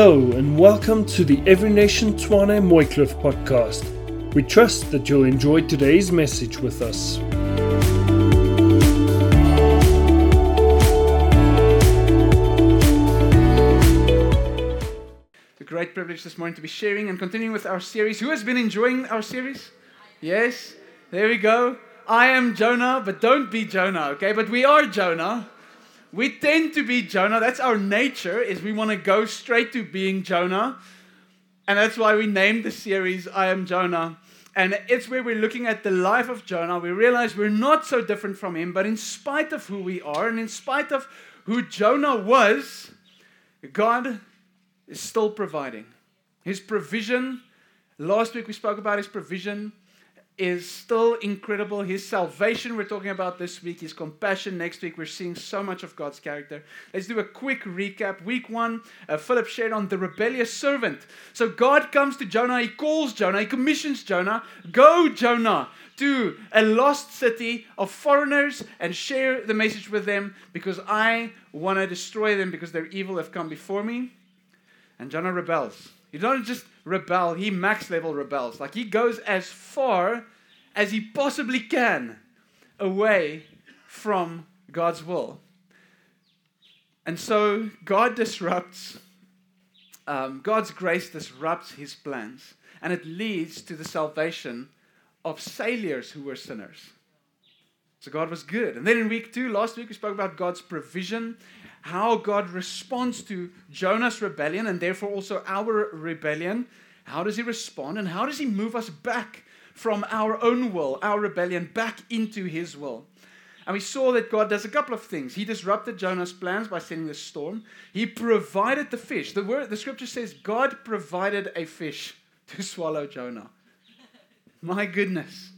Hello and welcome to the Every Nation Tshwane Mooikloof podcast. We trust that you'll enjoy today's message with us. It's a great privilege this morning to be sharing and continuing with our series. Who has been enjoying our series? Yes, there we go. I am Jonah, but don't be Jonah, okay? But we are Jonah. We tend to be Jonah. That's our nature, is we want to go straight to being Jonah. And that's why we named the series I Am Jonah. And it's where we're looking at the life of Jonah. We realize we're not so different from him, but in spite of who we are and in spite of who Jonah was, God is still providing. His provision, last week we spoke about his provision, is still incredible. His salvation, we're talking about this week, his compassion. Next week, we're seeing so much of God's character. Let's do a quick recap. Week one, uh, Philip shared on the rebellious servant. So God comes to Jonah, he calls Jonah, he commissions Jonah, go, Jonah, to a lost city of foreigners and share the message with them because I want to destroy them because their evil have come before me. And Jonah rebels. He doesn't just rebel, he max level rebels. Like he goes as far as he possibly can away from God's will. And so God disrupts, um, God's grace disrupts his plans, and it leads to the salvation of sailors who were sinners. So God was good. And then in week two, last week, we spoke about God's provision how God responds to Jonah's rebellion and therefore also our rebellion. How does he respond? And how does he move us back from our own will, our rebellion, back into his will? And we saw that God does a couple of things. He disrupted Jonah's plans by sending the storm. He provided the fish. The word the scripture says God provided a fish to swallow Jonah. My goodness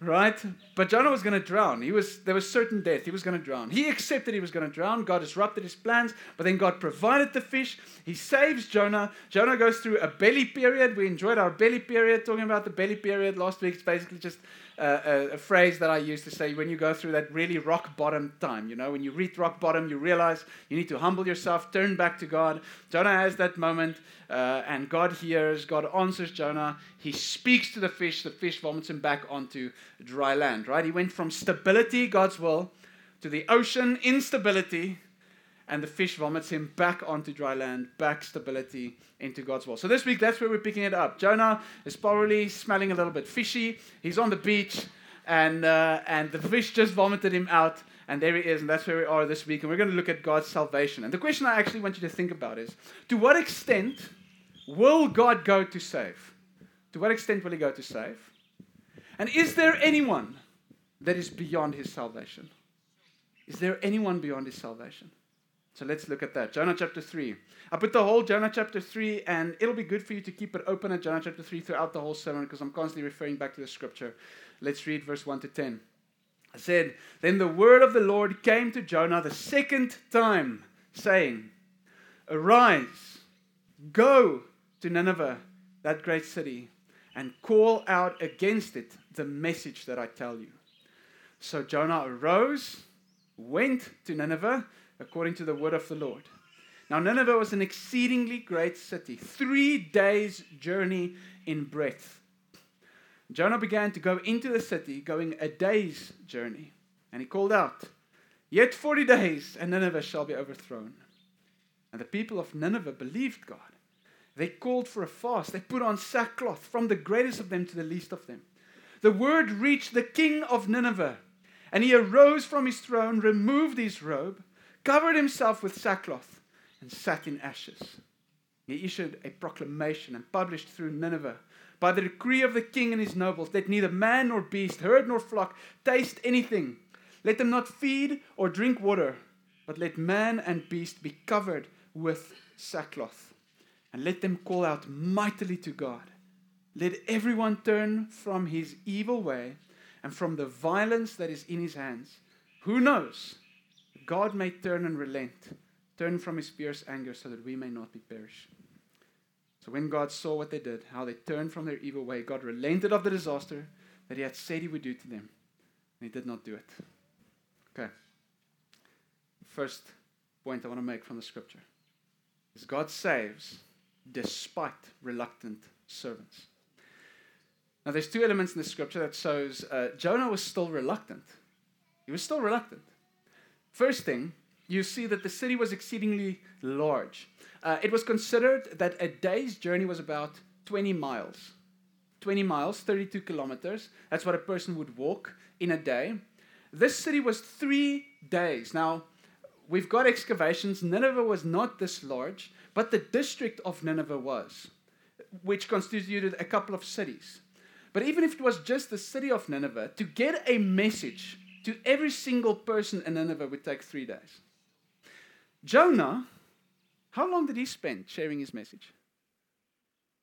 right? But Jonah was going to drown. He was there was certain death. He was going to drown. He accepted he was going to drown. God disrupted his plans, but then God provided the fish. He saves Jonah. Jonah goes through a belly period. We enjoyed our belly period, talking about the belly period last week. It's basically just a, a, phrase that I used to say when you go through that really rock bottom time. You know, when you reach rock bottom, you realize you need to humble yourself, turn back to God. Jonah has that moment, uh, and God hears, God answers Jonah. He speaks to the fish, the fish vomits him back onto dry land, right? He went from stability, God's will, to the ocean, instability, and the fish vomits him back onto dry land, back stability into God's will. So this week, that's where we're picking it up. Jonah is probably smelling a little bit fishy. He's on the beach, and uh, and the fish just vomited him out, and there he is, and that's where we are this week. And we're going to look at God's salvation. And the question I actually want you to think about is: To what extent will God go to save? To what extent will He go to save? And is there anyone that is beyond His salvation? Is there anyone beyond His salvation? So let's look at that. Jonah chapter 3. I put the whole Jonah chapter 3, and it'll be good for you to keep it open at Jonah chapter 3 throughout the whole sermon because I'm constantly referring back to the scripture. Let's read verse 1 to 10. I said, Then the word of the Lord came to Jonah the second time, saying, Arise, go to Nineveh, that great city, and call out against it the message that I tell you. So Jonah arose, went to Nineveh according to the word of the Lord. Now, Nineveh was an exceedingly great city, three days' journey in breadth. Jonah began to go into the city, going a day's journey. And he called out, Yet 40 days, and Nineveh shall be overthrown. And the people of Nineveh believed God. They called for a fast. They put on sackcloth, from the greatest of them to the least of them. The word reached the king of Nineveh, and he arose from his throne, removed his robe, covered himself with sackcloth, and sat in ashes. He issued a proclamation and published through Nineveh by the decree of the king and his nobles that neither man nor beast, herd nor flock taste anything. Let them not feed or drink water, but let man and beast be covered with sackcloth. And let them call out mightily to God. Let everyone turn from his evil way and from the violence that is in his hands. Who knows? God may turn and relent, turn from his fierce anger so that we may not be perished. So when God saw what they did, how they turned from their evil way, God relented of the disaster that he had said he would do to them. And he did not do it. Okay. First point I want to make from the scripture is God saves despite reluctant servants. Now, there's two elements in the scripture that shows uh, Jonah was still reluctant. He was still reluctant. First thing, you see that the city was exceedingly large. Uh, it was considered that a day's journey was about 20 miles. 20 miles, 32 kilometers. That's what a person would walk in a day. This city was three days. Now, we've got excavations. Nineveh was not this large, but the district of Nineveh was, which constituted a couple of cities. But even if it was just the city of Nineveh, to get a message to every single person in Nineveh would take three days. Jonah, how long did he spend sharing his message?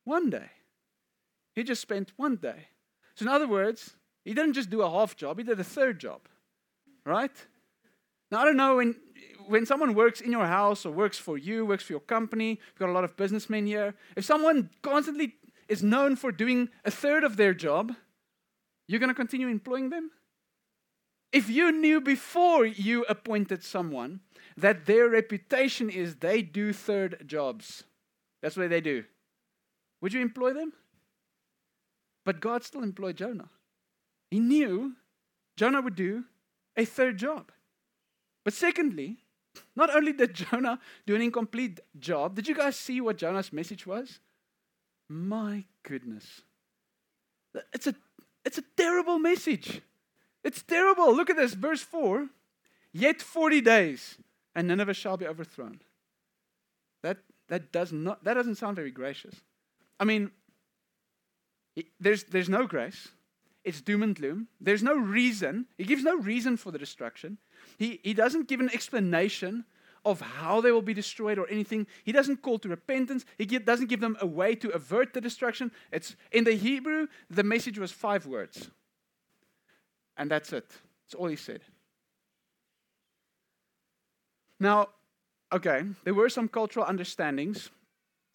One day. He just spent one day. So, in other words, he didn't just do a half job, he did a third job. Right? Now, I don't know when, when someone works in your house or works for you, works for your company, we've got a lot of businessmen here. If someone constantly is known for doing a third of their job, you're going to continue employing them? If you knew before you appointed someone that their reputation is they do third jobs, that's what they do, would you employ them? But God still employed Jonah. He knew Jonah would do a third job. But secondly, not only did Jonah do an incomplete job, did you guys see what Jonah's message was? My goodness. It's a, it's a terrible message. It's terrible. Look at this, verse 4. Yet 40 days, and Nineveh shall be overthrown. That, that, does not, that doesn't sound very gracious. I mean, there's, there's no grace. It's doom and gloom. There's no reason. He gives no reason for the destruction. He, he doesn't give an explanation of how they will be destroyed or anything. He doesn't call to repentance. He doesn't give them a way to avert the destruction. It's in the Hebrew, the message was five words. And that's it. That's all he said. Now, okay, there were some cultural understandings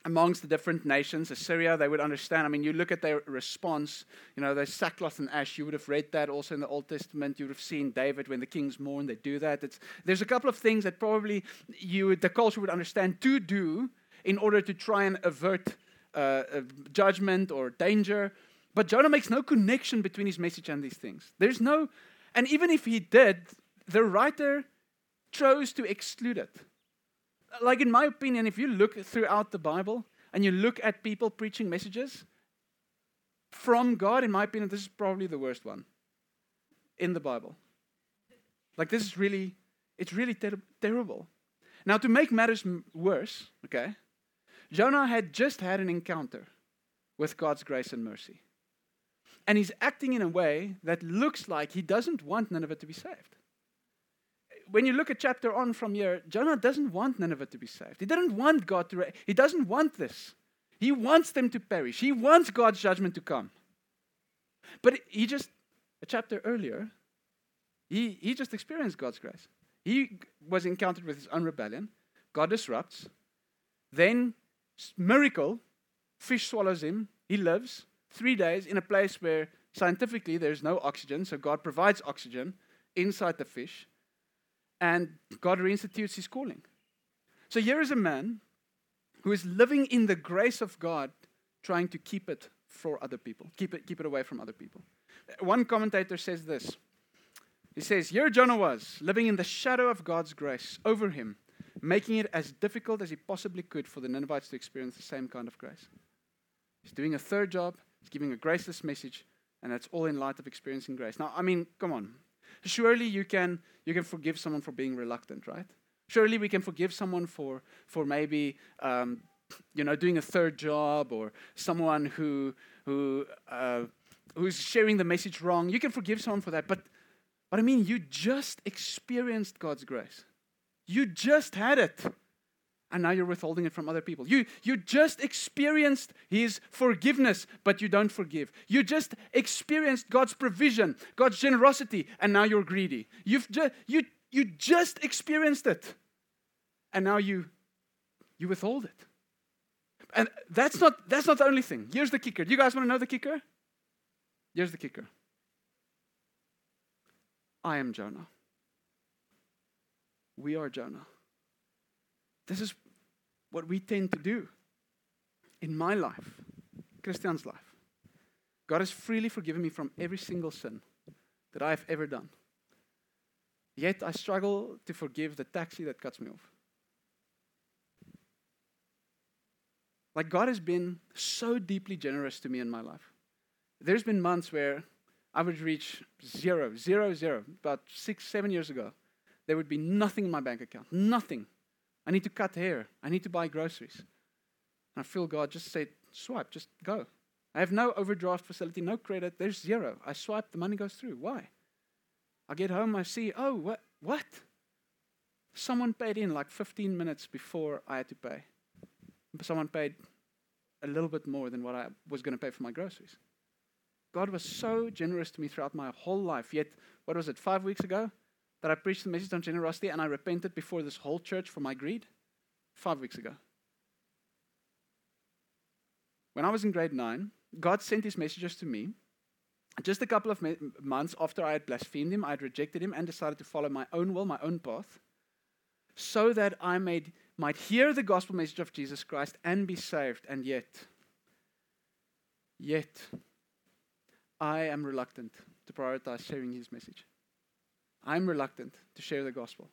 amongst the different nations. Assyria, they would understand. I mean, you look at their response, you know, there's sackcloth and ash. You would have read that also in the Old Testament. You would have seen David when the kings mourn, they do that. It's, there's a couple of things that probably you, the culture would understand to do in order to try and avert uh, judgment or danger. But Jonah makes no connection between his message and these things. There's no, and even if he did, the writer chose to exclude it like in my opinion, if you look throughout the Bible and you look at people preaching messages from God, in my opinion, this is probably the worst one in the Bible. Like this is really, it's really ter- terrible. Now, to make matters m- worse, okay, Jonah had just had an encounter with God's grace and mercy. And he's acting in a way that looks like he doesn't want Nineveh to be saved when you look at chapter on from here, Jonah doesn't want Nineveh to be saved. He didn't want God to, he doesn't want this. He wants them to perish. He wants God's judgment to come. But he just, a chapter earlier, he, he just experienced God's grace. He was encountered with his own rebellion. God disrupts. Then, miracle, fish swallows him. He lives three days in a place where scientifically there's no oxygen, so God provides oxygen inside the fish and God reinstitutes his calling. So here is a man who is living in the grace of God, trying to keep it for other people, keep it, keep it away from other people. One commentator says this. He says, Here Jonah was, living in the shadow of God's grace over him, making it as difficult as he possibly could for the Ninevites to experience the same kind of grace. He's doing a third job, he's giving a graceless message, and that's all in light of experiencing grace. Now, I mean, come on. Surely you can, you can forgive someone for being reluctant, right? Surely we can forgive someone for, for maybe um, you know, doing a third job or someone who, who, uh, who's sharing the message wrong. You can forgive someone for that. But, but I mean, you just experienced God's grace. You just had it and now you're withholding it from other people. You, you just experienced His forgiveness, but you don't forgive. You just experienced God's provision, God's generosity, and now you're greedy. You've ju- you, you just experienced it, and now you, you withhold it. And that's not, that's not the only thing. Here's the kicker. Do you guys want to know the kicker? Here's the kicker I am Jonah. We are Jonah. This is, what we tend to do in my life, Christian's life. God has freely forgiven me from every single sin that I have ever done. Yet I struggle to forgive the taxi that cuts me off. Like God has been so deeply generous to me in my life. There's been months where I would reach zero, zero, zero. About six, seven years ago, there would be nothing in my bank account. Nothing. I need to cut hair. I need to buy groceries. And I feel God just say, swipe, just go. I have no overdraft facility, no credit. There's zero. I swipe, the money goes through. Why? I get home, I see, oh, what? What? Someone paid in like 15 minutes before I had to pay. Someone paid a little bit more than what I was going to pay for my groceries. God was so generous to me throughout my whole life. Yet, what was it, five weeks ago, that I preached the message on generosity and I repented before this whole church for my greed? Five weeks ago. When I was in grade nine, God sent his messages to me. Just a couple of months after I had blasphemed him, I had rejected him and decided to follow my own will, my own path, so that I made, might hear the gospel message of Jesus Christ and be saved. And yet, yet, I am reluctant to prioritize sharing his message. I'm reluctant to share the gospel.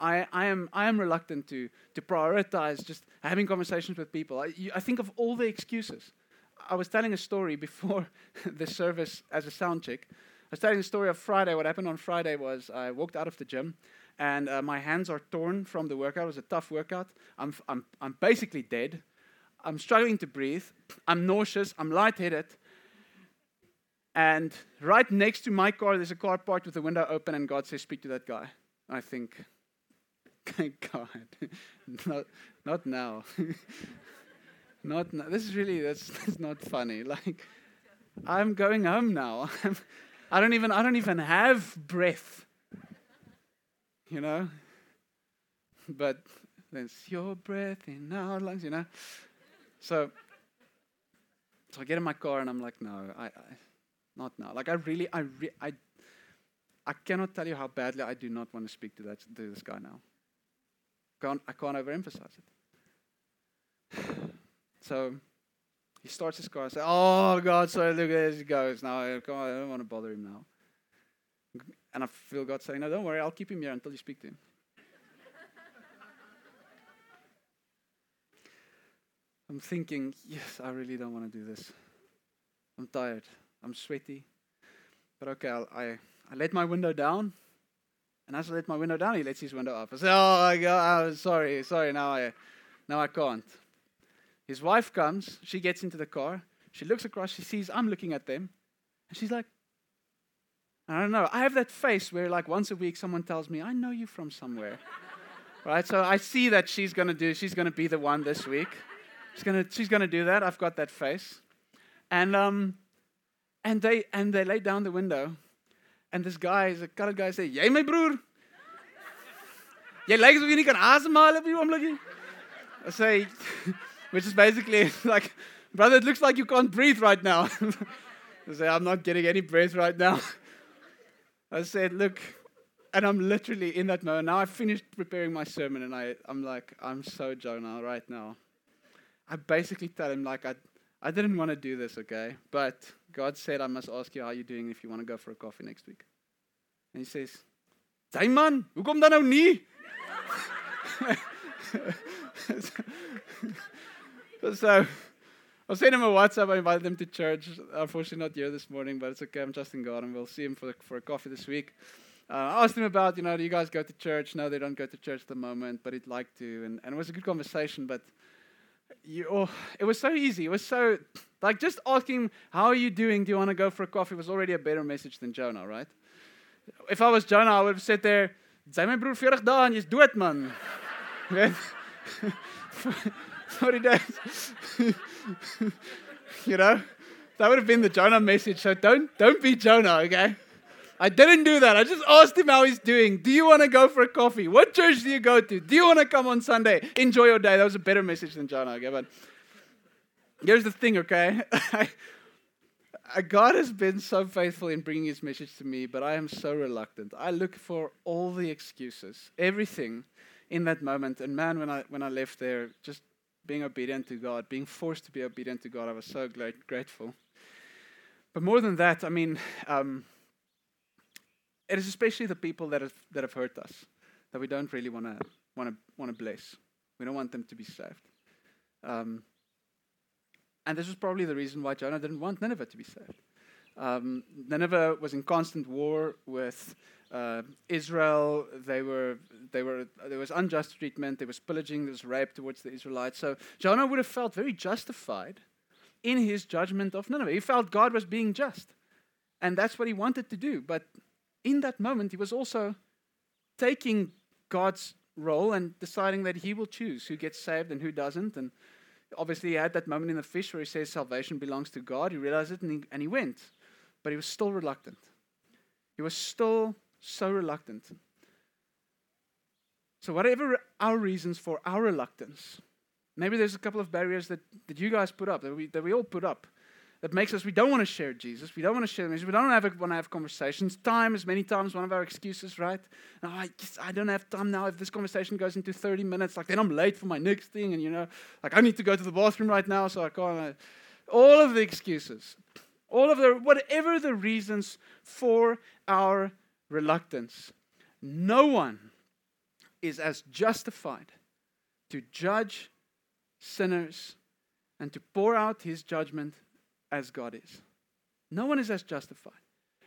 I, I, am, I am reluctant to, to prioritize just having conversations with people. I, I think of all the excuses. I was telling a story before the service as a sound check. I was telling the story of Friday. What happened on Friday was I walked out of the gym and uh, my hands are torn from the workout. It was a tough workout. I'm, I'm, I'm basically dead. I'm struggling to breathe. I'm nauseous. I'm lightheaded. And right next to my car, there's a car parked with the window open, and God says, Speak to that guy. I think, Thank God. not, not now. not now. This is really, that's, that's not funny. Like, I'm going home now. I'm, I don't even, I don't even have breath. You know? But there's your breath in our lungs, you know? So, so I get in my car and I'm like, no, I, I not now. Like I really, I, re- I, I cannot tell you how badly I do not want to speak to that to this guy now. Can't, I can't overemphasize it. So he starts his car. I say, "Oh God, sorry, look, there he goes. Now I don't want to bother him now." And I feel God saying, "No, don't worry. I'll keep him here until you speak to him." I'm thinking, yes, I really don't want to do this. I'm tired. I'm sweaty. But okay, I'll, i I let my window down. And as I let my window down, he lets his window up. I say, "Oh my God, I'm sorry, sorry. Now I, now I can't." His wife comes. She gets into the car. She looks across. She sees I'm looking at them, and she's like, "I don't know." I have that face where, like, once a week, someone tells me, "I know you from somewhere." right? So I see that she's gonna do. She's gonna be the one this week. She's gonna. She's gonna do that. I've got that face, and um, and they and they lay down the window. And this guy, is a colored guy, say, Jy my broer. Jy lyk asof jy nie kan asemhaal op hierdie oomblikie. I say, which is basically like, brother, it looks like you can't breathe right now. I say, I'm not getting any breath right now. I said, look, and I'm literally in that moment. Now I finished preparing my sermon and I, I'm like, I'm so Jonah right now. I basically tell him like I I didn't want to do this, okay? But God said, I must ask you how you're doing if you want to go for a coffee next week. And he says, Sy man, hoekom dan nou nie? so I sent him a WhatsApp. I invited him to church. Unfortunately, not here this morning, but it's okay. I'm trusting God, and we'll see him for, for a coffee this week. Uh, I asked him about, you know, do you guys go to church? No, they don't go to church at the moment, but he'd like to. And, and it was a good conversation, but you, oh, it was so easy. It was so, like, just asking, How are you doing? Do you want to go for a coffee? was already a better message than Jonah, right? If I was Jonah, I would have said there, Sy my broer 40 dae en jy's dood man. Weet? 40 days. you know? That would have been the Jonah message. So don't don't be Jonah, okay? I didn't do that. I just asked him how he's doing. Do you want to go for a coffee? What church do you go to? Do you want to come on Sunday? Enjoy your day. That was a better message than Jonah. Okay, but here's the thing, okay? God has been so faithful in bringing his message to me, but I am so reluctant. I look for all the excuses, everything. in that moment. And man, when I, when I left there, just being obedient to God, being forced to be obedient to God, I was so great, grateful. But more than that, I mean, um, it is especially the people that have, that have hurt us that we don't really want to want to want to bless. We don't want them to be saved. Um, and this was probably the reason why Jonah didn't want Nineveh to be saved. Um, Nineveh was in constant war with uh, Israel. They were, they were, there was unjust treatment, there was pillaging, there was rape towards the Israelites. So Jonah would have felt very justified in his judgment of Nineveh. He felt God was being just. And that's what he wanted to do. But in that moment, he was also taking God's role and deciding that he will choose who gets saved and who doesn't. And obviously, he had that moment in the fish where he says salvation belongs to God. He realized it and he, and he went. But he was still reluctant. He was still so reluctant. So, whatever our reasons for our reluctance, maybe there's a couple of barriers that, that you guys put up, that we, that we all put up, that makes us we don't want to share Jesus. We don't want to share the message. We don't have, want to have conversations. Time is many times one of our excuses, right? No, I, just, I don't have time now. If this conversation goes into 30 minutes, like then I'm late for my next thing, and you know, like I need to go to the bathroom right now, so I can't. Uh, all of the excuses, all of the whatever the reasons for our reluctance. No one is as justified to judge sinners and to pour out his judgment as God is. No one is as justified.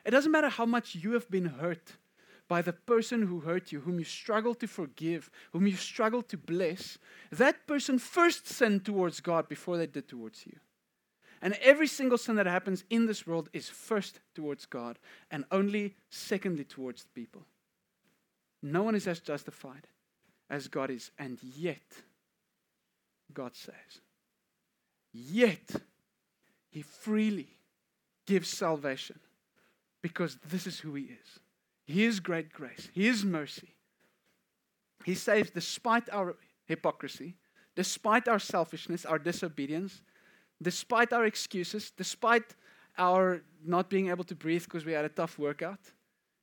It doesn't matter how much you have been hurt by the person who hurt you, whom you struggle to forgive, whom you struggle to bless. That person first sinned towards God before they did towards you. And every single sin that happens in this world is first towards God and only secondly towards the people. No one is as justified as God is. And yet, God says, yet, He freely gives salvation because this is who He is. His great grace, His mercy. He saves despite our hypocrisy, despite our selfishness, our disobedience, despite our excuses, despite our not being able to breathe because we had a tough workout,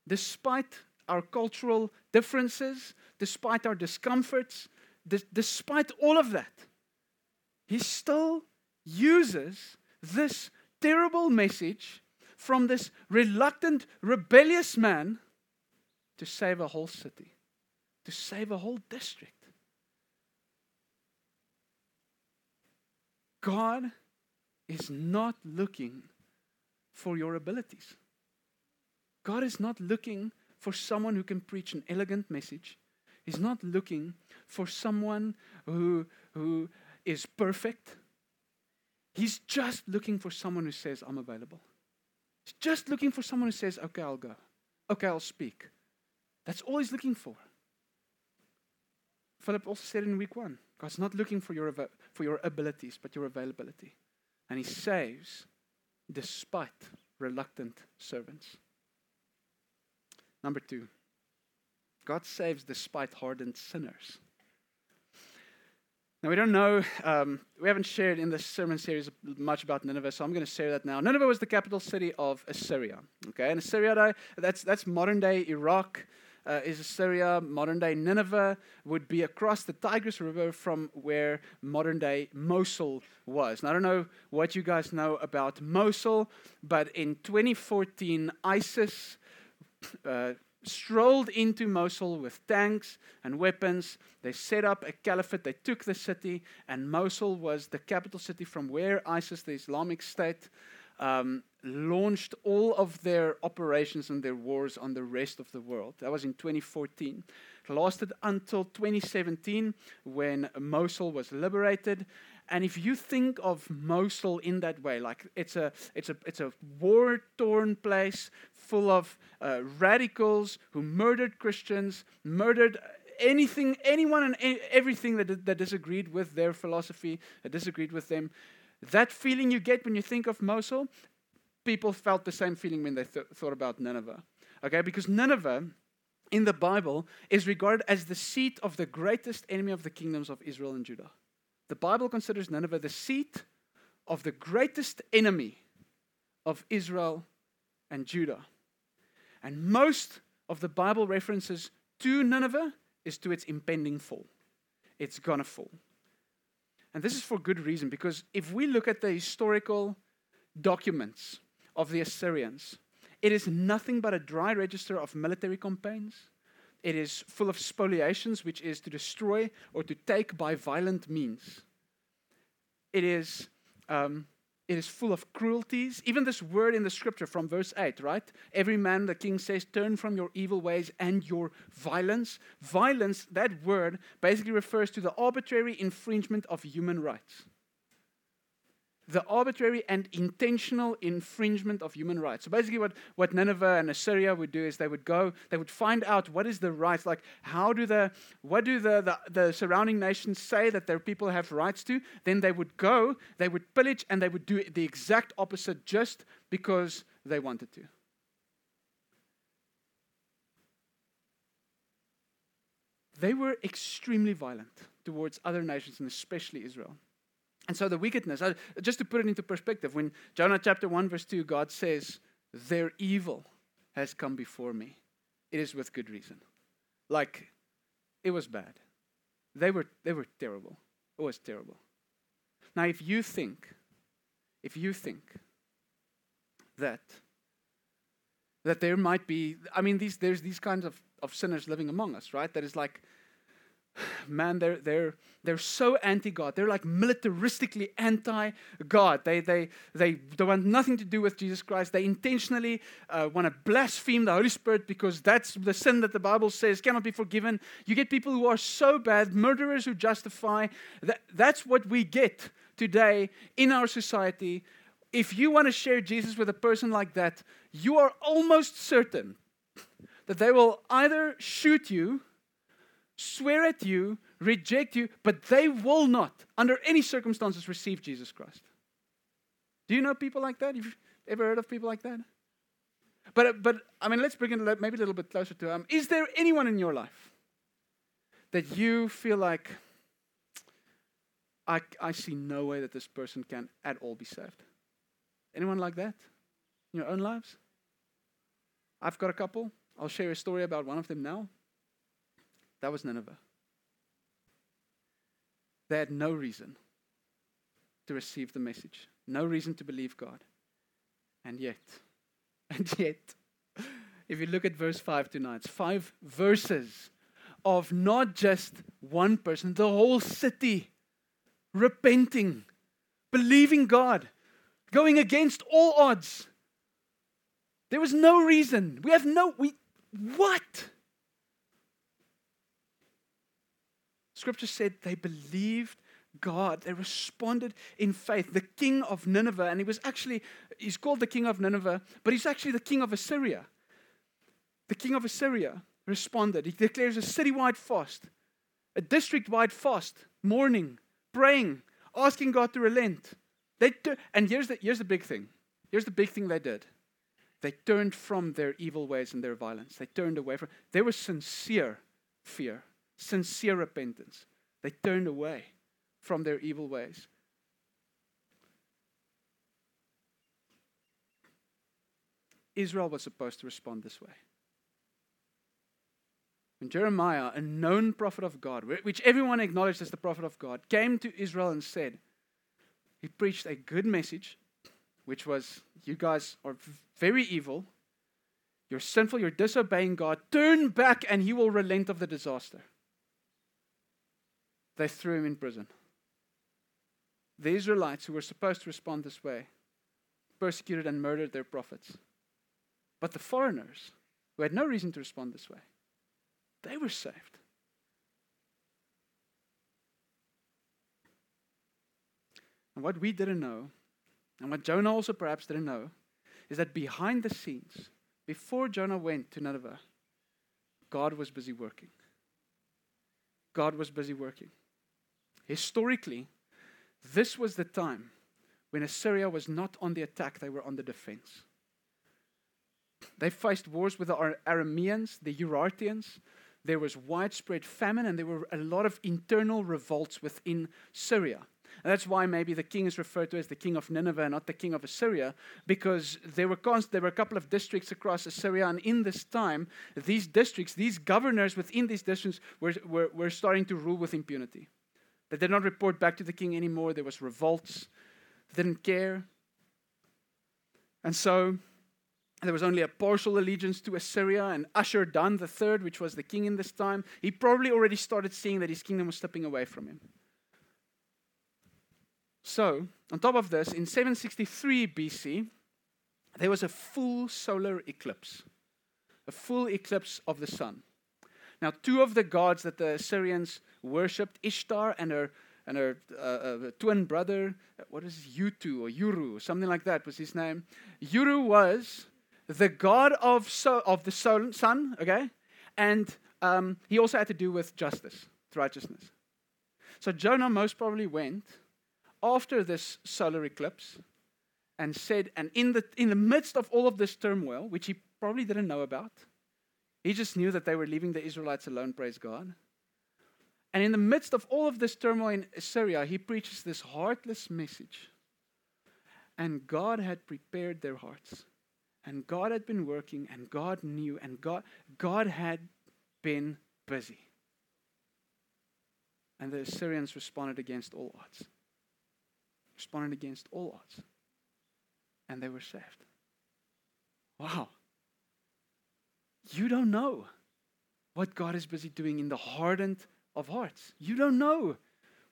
despite our cultural differences, despite our discomforts, despite all of that, he still uses this terrible message from this reluctant, rebellious man to save a whole city, to save a whole district. God is not looking for your abilities. God is not looking for someone who can preach an elegant message. He's not looking for someone who, who is perfect. He's just looking for someone who says, I'm available. He's just looking for someone who says, Okay, I'll go. Okay, I'll speak. That's all he's looking for. Philip also said in week one God's not looking for your, for your abilities, but your availability and he saves despite reluctant servants. Number two, God saves despite hardened sinners. Now, we don't know, um, we haven't shared in this sermon series much about Nineveh, so I'm going to share that now. Nineveh was the capital city of Assyria. Okay, and Assyria, that's, that's modern day Iraq uh, is Assyria. Modern day Nineveh would be across the Tigris River from where modern day Mosul was. Now, I don't know what you guys know about Mosul, but in 2014, ISIS. Uh, strolled into Mosul with tanks and weapons. They set up a caliphate. They took the city, and Mosul was the capital city from where ISIS, the Islamic State, um, launched all of their operations and their wars on the rest of the world. That was in 2014. It lasted until 2017 when Mosul was liberated. And if you think of Mosul in that way, like it's a, it's a, it's a war torn place full of uh, radicals who murdered Christians, murdered anything, anyone and everything that, that disagreed with their philosophy, that disagreed with them. That feeling you get when you think of Mosul, people felt the same feeling when they th- thought about Nineveh. Okay, because Nineveh in the Bible is regarded as the seat of the greatest enemy of the kingdoms of Israel and Judah. The Bible considers Nineveh the seat of the greatest enemy of Israel and Judah. And most of the Bible references to Nineveh is to its impending fall. It's gonna fall. And this is for good reason because if we look at the historical documents of the Assyrians, it is nothing but a dry register of military campaigns. It is full of spoliations, which is to destroy or to take by violent means. It is um, it is full of cruelties. Even this word in the scripture from verse 8, right? Every man, the king says, turn from your evil ways and your violence. Violence, that word basically refers to the arbitrary infringement of human rights the arbitrary and intentional infringement of human rights. So basically, what, what Nineveh and Assyria would do is they would go, they would find out what is the right, like how do the, what do the, the, the surrounding nations say that their people have rights to? Then they would go, they would pillage, and they would do the exact opposite just because they wanted to. They were extremely violent towards other nations, and especially Israel. And so the wickedness, uh, just to put it into perspective, when Jonah chapter 1, verse 2, God says, Their evil has come before me, it is with good reason. Like, it was bad. They were, they were terrible. It was terrible. Now, if you think, if you think that that there might be, I mean, these, there's these kinds of, of sinners living among us, right? That is like man, they're, they're, they're so anti God. They're like militaristically anti God. They, they, they, they want nothing to do with Jesus Christ. They intentionally uh, want to blaspheme the Holy Spirit because that's the sin that the Bible says cannot be forgiven. You get people who are so bad, murderers who justify. That, that's what we get today in our society. If you want to share Jesus with a person like that, you are almost certain that they will either shoot you swear at you, reject you, but they will not, under any circumstances, receive Jesus Christ. Do you know people like that? You've ever heard of people like that? But, but I mean, let's bring it maybe a little bit closer to um, Is there anyone in your life that you feel like, I, I see no way that this person can at all be saved? Anyone like that in your own lives? I've got a couple. I'll share a story about one of them now. That was Nineveh. They had no reason to receive the message, no reason to believe God. And yet, and yet, if you look at verse 5 to 9, it's five verses of not just one person, the whole city repenting, believing God, going against all odds. There was no reason. We have no, we, what? Scripture said they believed God. They responded in faith. The king of Nineveh, and he was actually, he's called the king of Nineveh, but he's actually the king of Assyria. The king of Assyria responded. He declares a citywide fast, a district wide fast, mourning, praying, asking God to relent. They do, and here's the, here's the big thing. Here's the big thing they did. They turned from their evil ways and their violence. They turned away from. There was sincere fear sincere repentance. They turned away from their evil ways. Israel was supposed to respond this way. When Jeremiah, a known prophet of God, which everyone acknowledged as the prophet of God, came to Israel and said, he preached a good message, which was, You guys are very evil. You're sinful. You're disobeying God. Turn back, and He will relent of the disaster they threw him in prison. The Israelites, who were supposed to respond this way, persecuted and murdered their prophets. But the foreigners, who had no reason to respond this way, they were saved. And what we didn't know, and what Jonah also perhaps didn't know, is that behind the scenes, before Jonah went to Nineveh, God was busy working. God was busy working. Historically, this was the time when Assyria was not on the attack, they were on the defense. They faced wars with the Arameans, the Urartians. There was widespread famine, and there were a lot of internal revolts within Syria. And that's why maybe the king is referred to as the king of Nineveh, not the king of Assyria, because there were, const- there were a couple of districts across Assyria, and in this time, these districts, these governors within these districts were, were, were starting to rule with impunity. They did not report back to the king anymore. There was revolts. They didn't care. And so there was only a partial allegiance to Assyria, and Ashur-dan III, which was the king in this time, he probably already started seeing that his kingdom was slipping away from him. So, on top of this, in 763 BC, there was a full solar eclipse, a full eclipse of the sun. Now, two of the gods that the Assyrians worshipped, Ishtar and her and her uh, uh, twin brother, what is Yutu or Yuru, something like that was his name. Yuru was the god of so, of the sun, okay, and um, he also had to do with justice, righteousness. So Jonah most probably went after this solar eclipse and said, and in the, in the midst of all of this turmoil, which he probably didn't know about, he just knew that they were leaving the Israelites alone, praise God. And in the midst of all of this turmoil in Assyria, he preaches this heartless message. And God had prepared their hearts. And God had been working, and God knew, and God, God had been busy. And the Assyrians responded against all odds responded against all odds. And they were saved. Wow. You don't know what God is busy doing in the hardened of hearts. You don't know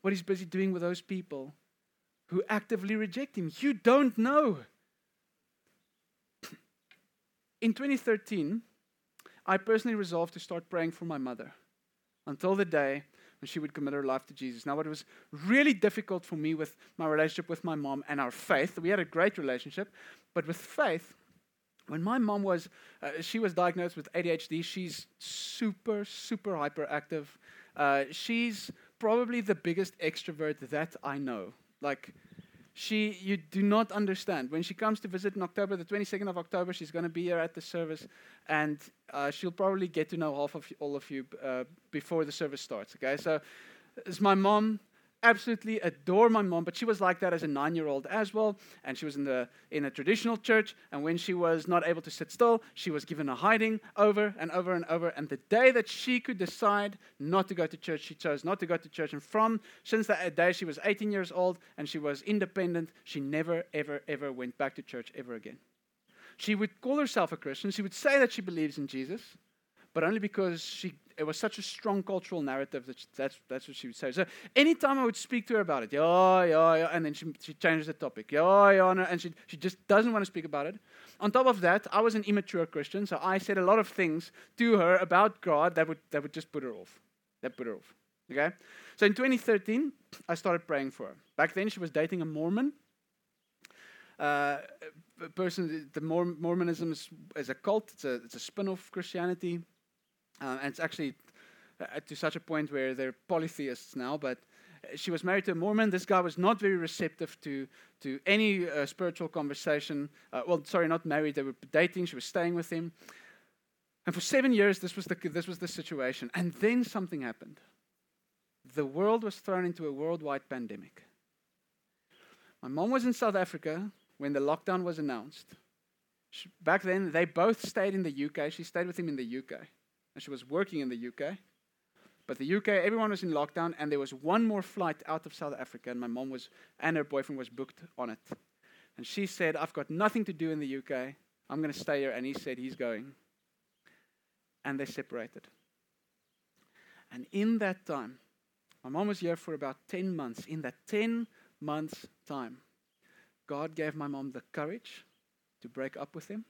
what He's busy doing with those people who actively reject Him. You don't know. In 2013, I personally resolved to start praying for my mother until the day when she would commit her life to Jesus. Now, what was really difficult for me with my relationship with my mom and our faith, we had a great relationship, but with faith, when my mom was, uh, she was diagnosed with ADHD. She's super, super hyperactive. Uh, she's probably the biggest extrovert that I know. Like, she you do not understand when she comes to visit in october the 22nd of october she's going to be here at the service and uh, she'll probably get to know half of all of you uh, before the service starts okay so it's my mom absolutely adore my mom, but she was like that as a nine-year-old as well. And she was in the in a traditional church. And when she was not able to sit still, she was given a hiding over and over and over. And the day that she could decide not to go to church, she chose not to go to church. And from since that day, she was 18 years old and she was independent. She never, ever, ever went back to church ever again. She would call herself a Christian. She would say that she believes in Jesus, but only because she it was such a strong cultural narrative that she, that's, that's what she would say. So anytime I would speak to her about it, yeah, yeah, yeah, and then she, she changes the topic, yeah, yeah, and she, she just doesn't want to speak about it. On top of that, I was an immature Christian, so I said a lot of things to her about God that would, that would just put her off. That put her off. Okay? So in 2013, I started praying for her. Back then, she was dating a Mormon. Uh, person, the Mormonism is, is a cult, it's a, it's a spin off Christianity. Uh, and it's actually uh, to such a point where they're polytheists now, but she was married to a Mormon. This guy was not very receptive to, to any uh, spiritual conversation. Uh, well, sorry, not married. They were dating. She was staying with him. And for seven years, this was, the, this was the situation. And then something happened. The world was thrown into a worldwide pandemic. My mom was in South Africa when the lockdown was announced. She, back then, they both stayed in the UK. She stayed with him in the UK and she was working in the UK. But the UK, everyone was in lockdown, and there was one more flight out of South Africa, and my mom was, and her boyfriend was booked on it. And she said, I've got nothing to do in the UK. I'm going to stay here. And he said, he's going. And they separated. And in that time, my mom was here for about 10 months. In that 10 months' time, God gave my mom the courage to break up with him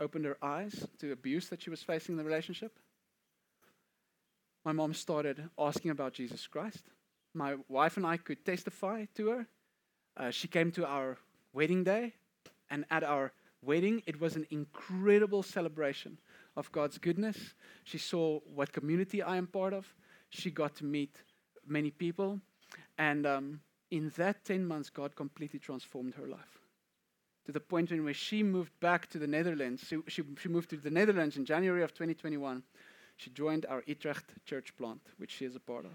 opened her eyes to abuse that she was facing in the relationship. My mom started asking about Jesus Christ. My wife and I could testify to her. Uh, she came to our wedding day, and at our wedding, it was an incredible celebration of God's goodness. She saw what community I am part of. She got to meet many people. And um, in that 10 months, God completely transformed her life to the point in where she moved back to the Netherlands. She, she, she moved to the Netherlands in January of 2021. She joined our Utrecht church plant, which she is a part of.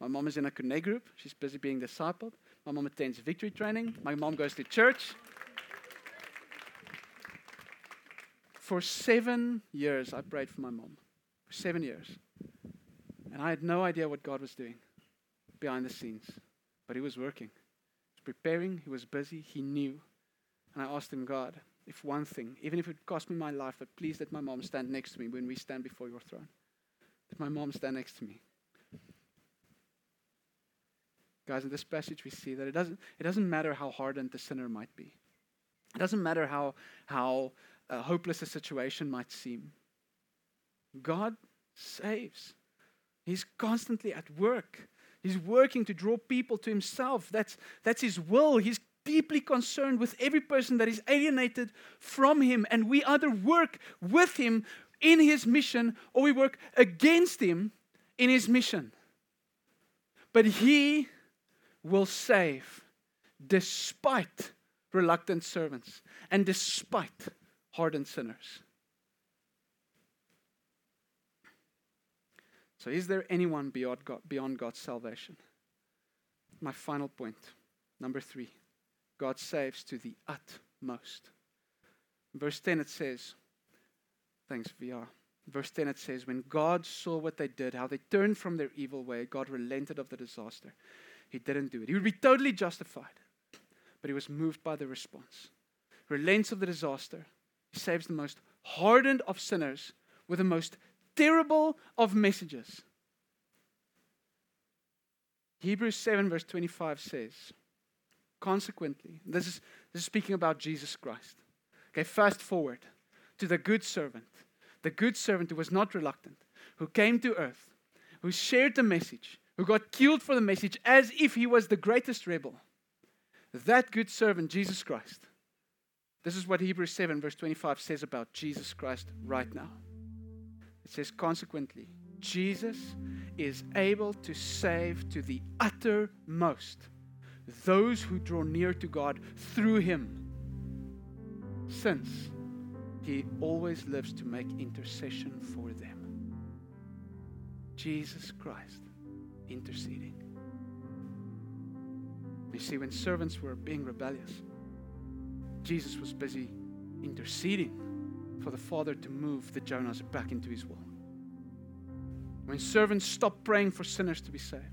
My mom is in a Connect group. She's busy being discipled. My mom attends victory training. My mom goes to church. For seven years, I prayed for my mom. For seven years. And I had no idea what God was doing behind the scenes. But He was working. He was preparing. He was busy. He knew. And I asked Him, God, if one thing, even if it cost me my life, but please let my mom stand next to me when we stand before your throne. Let my mom stand next to me. Guys, in this passage, we see that it doesn't, it doesn't matter how hardened the sinner might be. It doesn't matter how, how uh, hopeless a situation might seem. God saves. He's constantly at work. He's working to draw people to Himself. That's, that's His will. He's deeply concerned with every person that is alienated from Him. And we either work with Him in His mission or we work against Him in His mission. But He will save despite reluctant servants and despite hardened sinners. So, is there anyone beyond, God, beyond God's salvation? My final point, number three God saves to the utmost. verse 10 it says, thanks, VR. Verse 10 it says, When God saw what they did, how they turned from their evil way, God relented of the disaster. He didn't do it. He would be totally justified, but he was moved by the response. Relents of the disaster. He saves the most hardened of sinners with the most terrible of messages. Hebrews 7, verse 25 says, Consequently, this is, this is speaking about Jesus Christ. Okay, fast forward to the good servant, the good servant who was not reluctant, who came to earth, who shared the message, who got killed for the message as if he was the greatest rebel. That good servant, Jesus Christ. This is what Hebrews 7, verse 25 says about Jesus Christ right now. It says, consequently, Jesus is able to save to the uttermost those who draw near to God through him, since he always lives to make intercession for them. Jesus Christ interceding. You see, when servants were being rebellious, Jesus was busy interceding for the Father to move the Jonahs back into his will. When servants stop praying for sinners to be saved,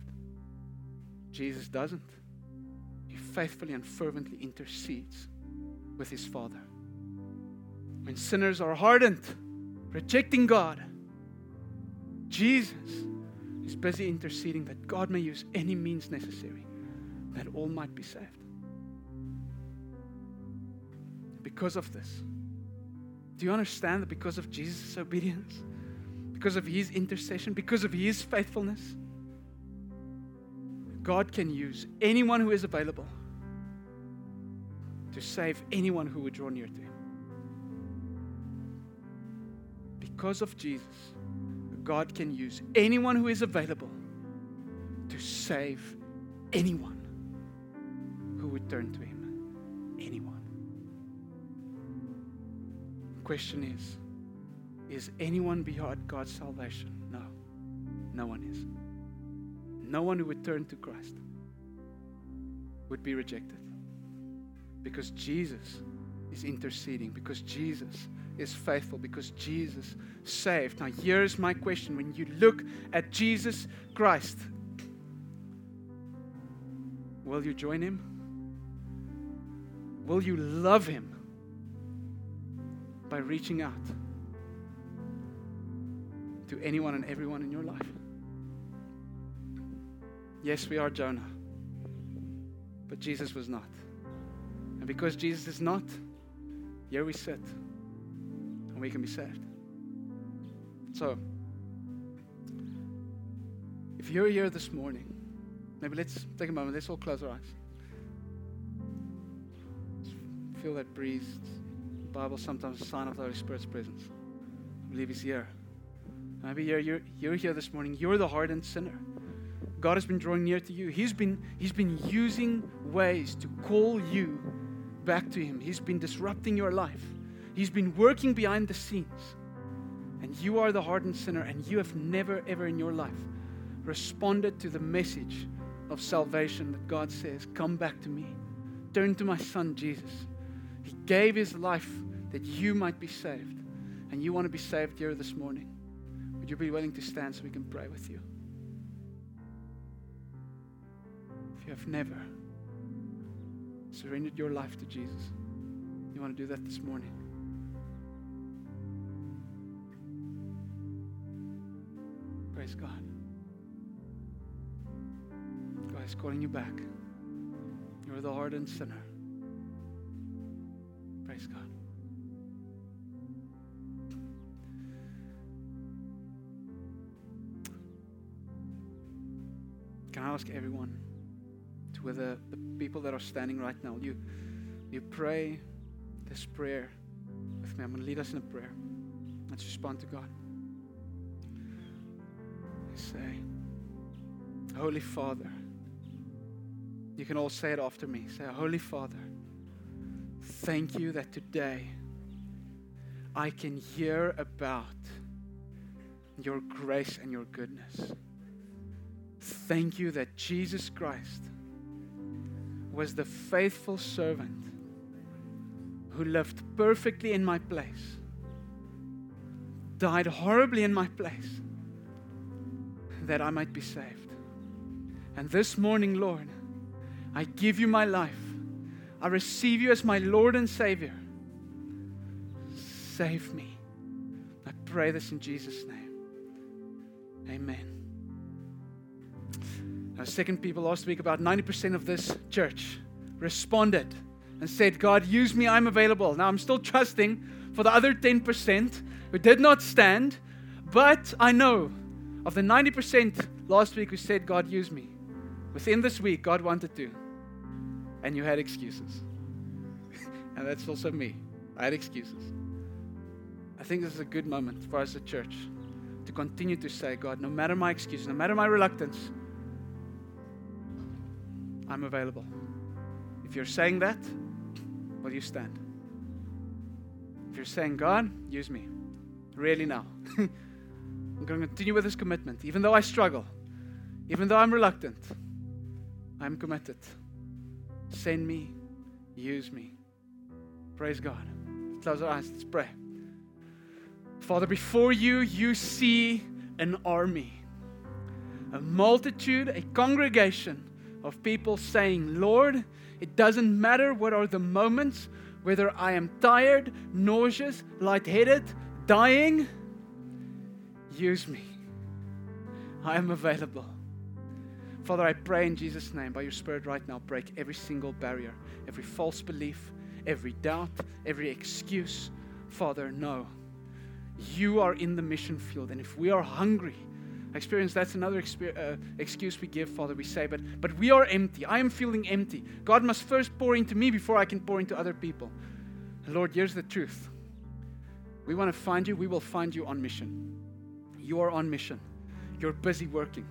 Jesus doesn't. Faithfully and fervently intercedes with his Father. When sinners are hardened, rejecting God, Jesus is busy interceding that God may use any means necessary that all might be saved. Because of this, do you understand that because of Jesus' obedience, because of his intercession, because of his faithfulness, God can use anyone who is available to save anyone who would draw near to him. Because of Jesus, God can use anyone who is available to save anyone who would turn to him. Anyone. Question is Is anyone beyond God's salvation? No. No one is. No one who would turn to Christ would be rejected. Because Jesus is interceding, because Jesus is faithful because Jesus saved. Now, here's my question when you look at Jesus Christ, will you join him? Will you love him by reaching out to anyone and everyone in your life? Yes, we are Jonah, but Jesus was not. And because Jesus is not, here we sit and we can be saved. So, if you're here this morning, maybe let's take a moment, let's all close our eyes. Feel that breeze. The Bible sometimes a sign of the Holy Spirit's presence. I believe He's here. Maybe you're, you're, you're here this morning. You're the hardened sinner. God has been drawing near to you. He's been, he's been using ways to call you back to Him. He's been disrupting your life. He's been working behind the scenes. And you are the hardened sinner, and you have never, ever in your life responded to the message of salvation that God says, Come back to me. Turn to my son Jesus. He gave his life that you might be saved. And you want to be saved here this morning. Would you be willing to stand so we can pray with you? If you have never surrendered your life to Jesus, you want to do that this morning. Praise God. God is calling you back. You're the hardened sinner. Praise God. Can I ask everyone to whether the people that are standing right now, you you pray this prayer with me. I'm going to lead us in a prayer. Let's respond to God. say, Holy Father, you can all say it after me. Say, Holy Father, thank you that today I can hear about your grace and your goodness. Thank you that Jesus Christ was the faithful servant who lived perfectly in my place, died horribly in my place, that I might be saved. And this morning, Lord, I give you my life. I receive you as my Lord and Savior. Save me. I pray this in Jesus' name. Amen. Second people last week, about 90% of this church responded and said, God, use me, I'm available. Now I'm still trusting for the other 10% who did not stand, but I know of the 90% last week who said, God, use me. Within this week, God wanted to. And you had excuses. and that's also me. I had excuses. I think this is a good moment for us as a church to continue to say, God, no matter my excuses, no matter my reluctance, I'm available. If you're saying that, will you stand? If you're saying, God, use me, really now. I'm going to continue with this commitment. Even though I struggle, even though I'm reluctant, I'm committed. Send me, use me. Praise God. Close our eyes. Let's pray. Father, before you, you see an army, a multitude, a congregation of people saying, Lord, it doesn't matter what are the moments, whether I am tired, nauseous, lightheaded, dying, use me. I am available. Father, I pray in Jesus' name, by your Spirit right now, break every single barrier, every false belief, every doubt, every excuse. Father, no. You are in the mission field, and if we are hungry, experience that's another uh, excuse we give father we say but but we are empty. I am feeling empty. God must first pour into me before i can pour into other people. And lord here's the truth. We want to find you we will find you on mission. You are on mission. You're busy working.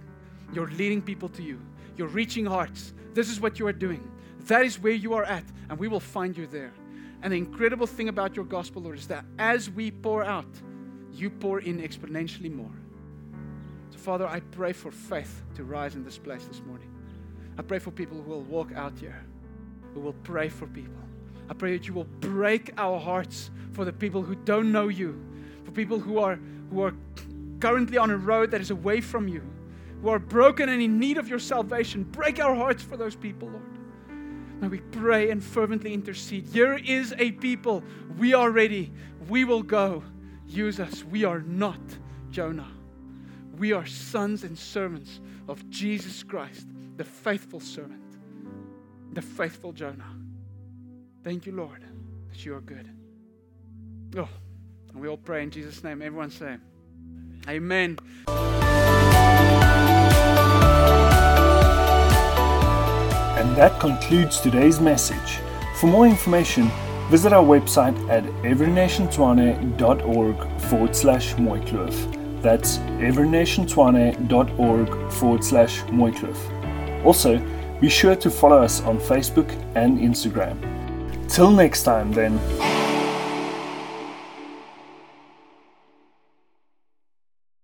You're leading people to you. You're reaching hearts. This is what you are doing. That is where you are at and we will find you there. And the incredible thing about your gospel lord is that as we pour out you pour in exponentially more Father, I pray for faith to rise in this place this morning. I pray for people who will walk out here, who will pray for people. I pray that you will break our hearts for the people who don't know you, for people who are, who are currently on a road that is away from you, who are broken and in need of your salvation. Break our hearts for those people, Lord. May we pray and fervently intercede. Here is a people. We are ready. We will go. Use us. We are not Jonah. We are sons and servants of Jesus Christ, the faithful servant, the faithful Jonah. Thank you, Lord, that you are good. Oh, and we all pray in Jesus' name. Everyone say, Amen. And that concludes today's message. For more information, visit our website at everynationtshwane.org forward slash mooikloof. That's everynationtshwane.org forward slash Mooikloof. Also, be sure to follow us on Facebook and Instagram. Till next time, then.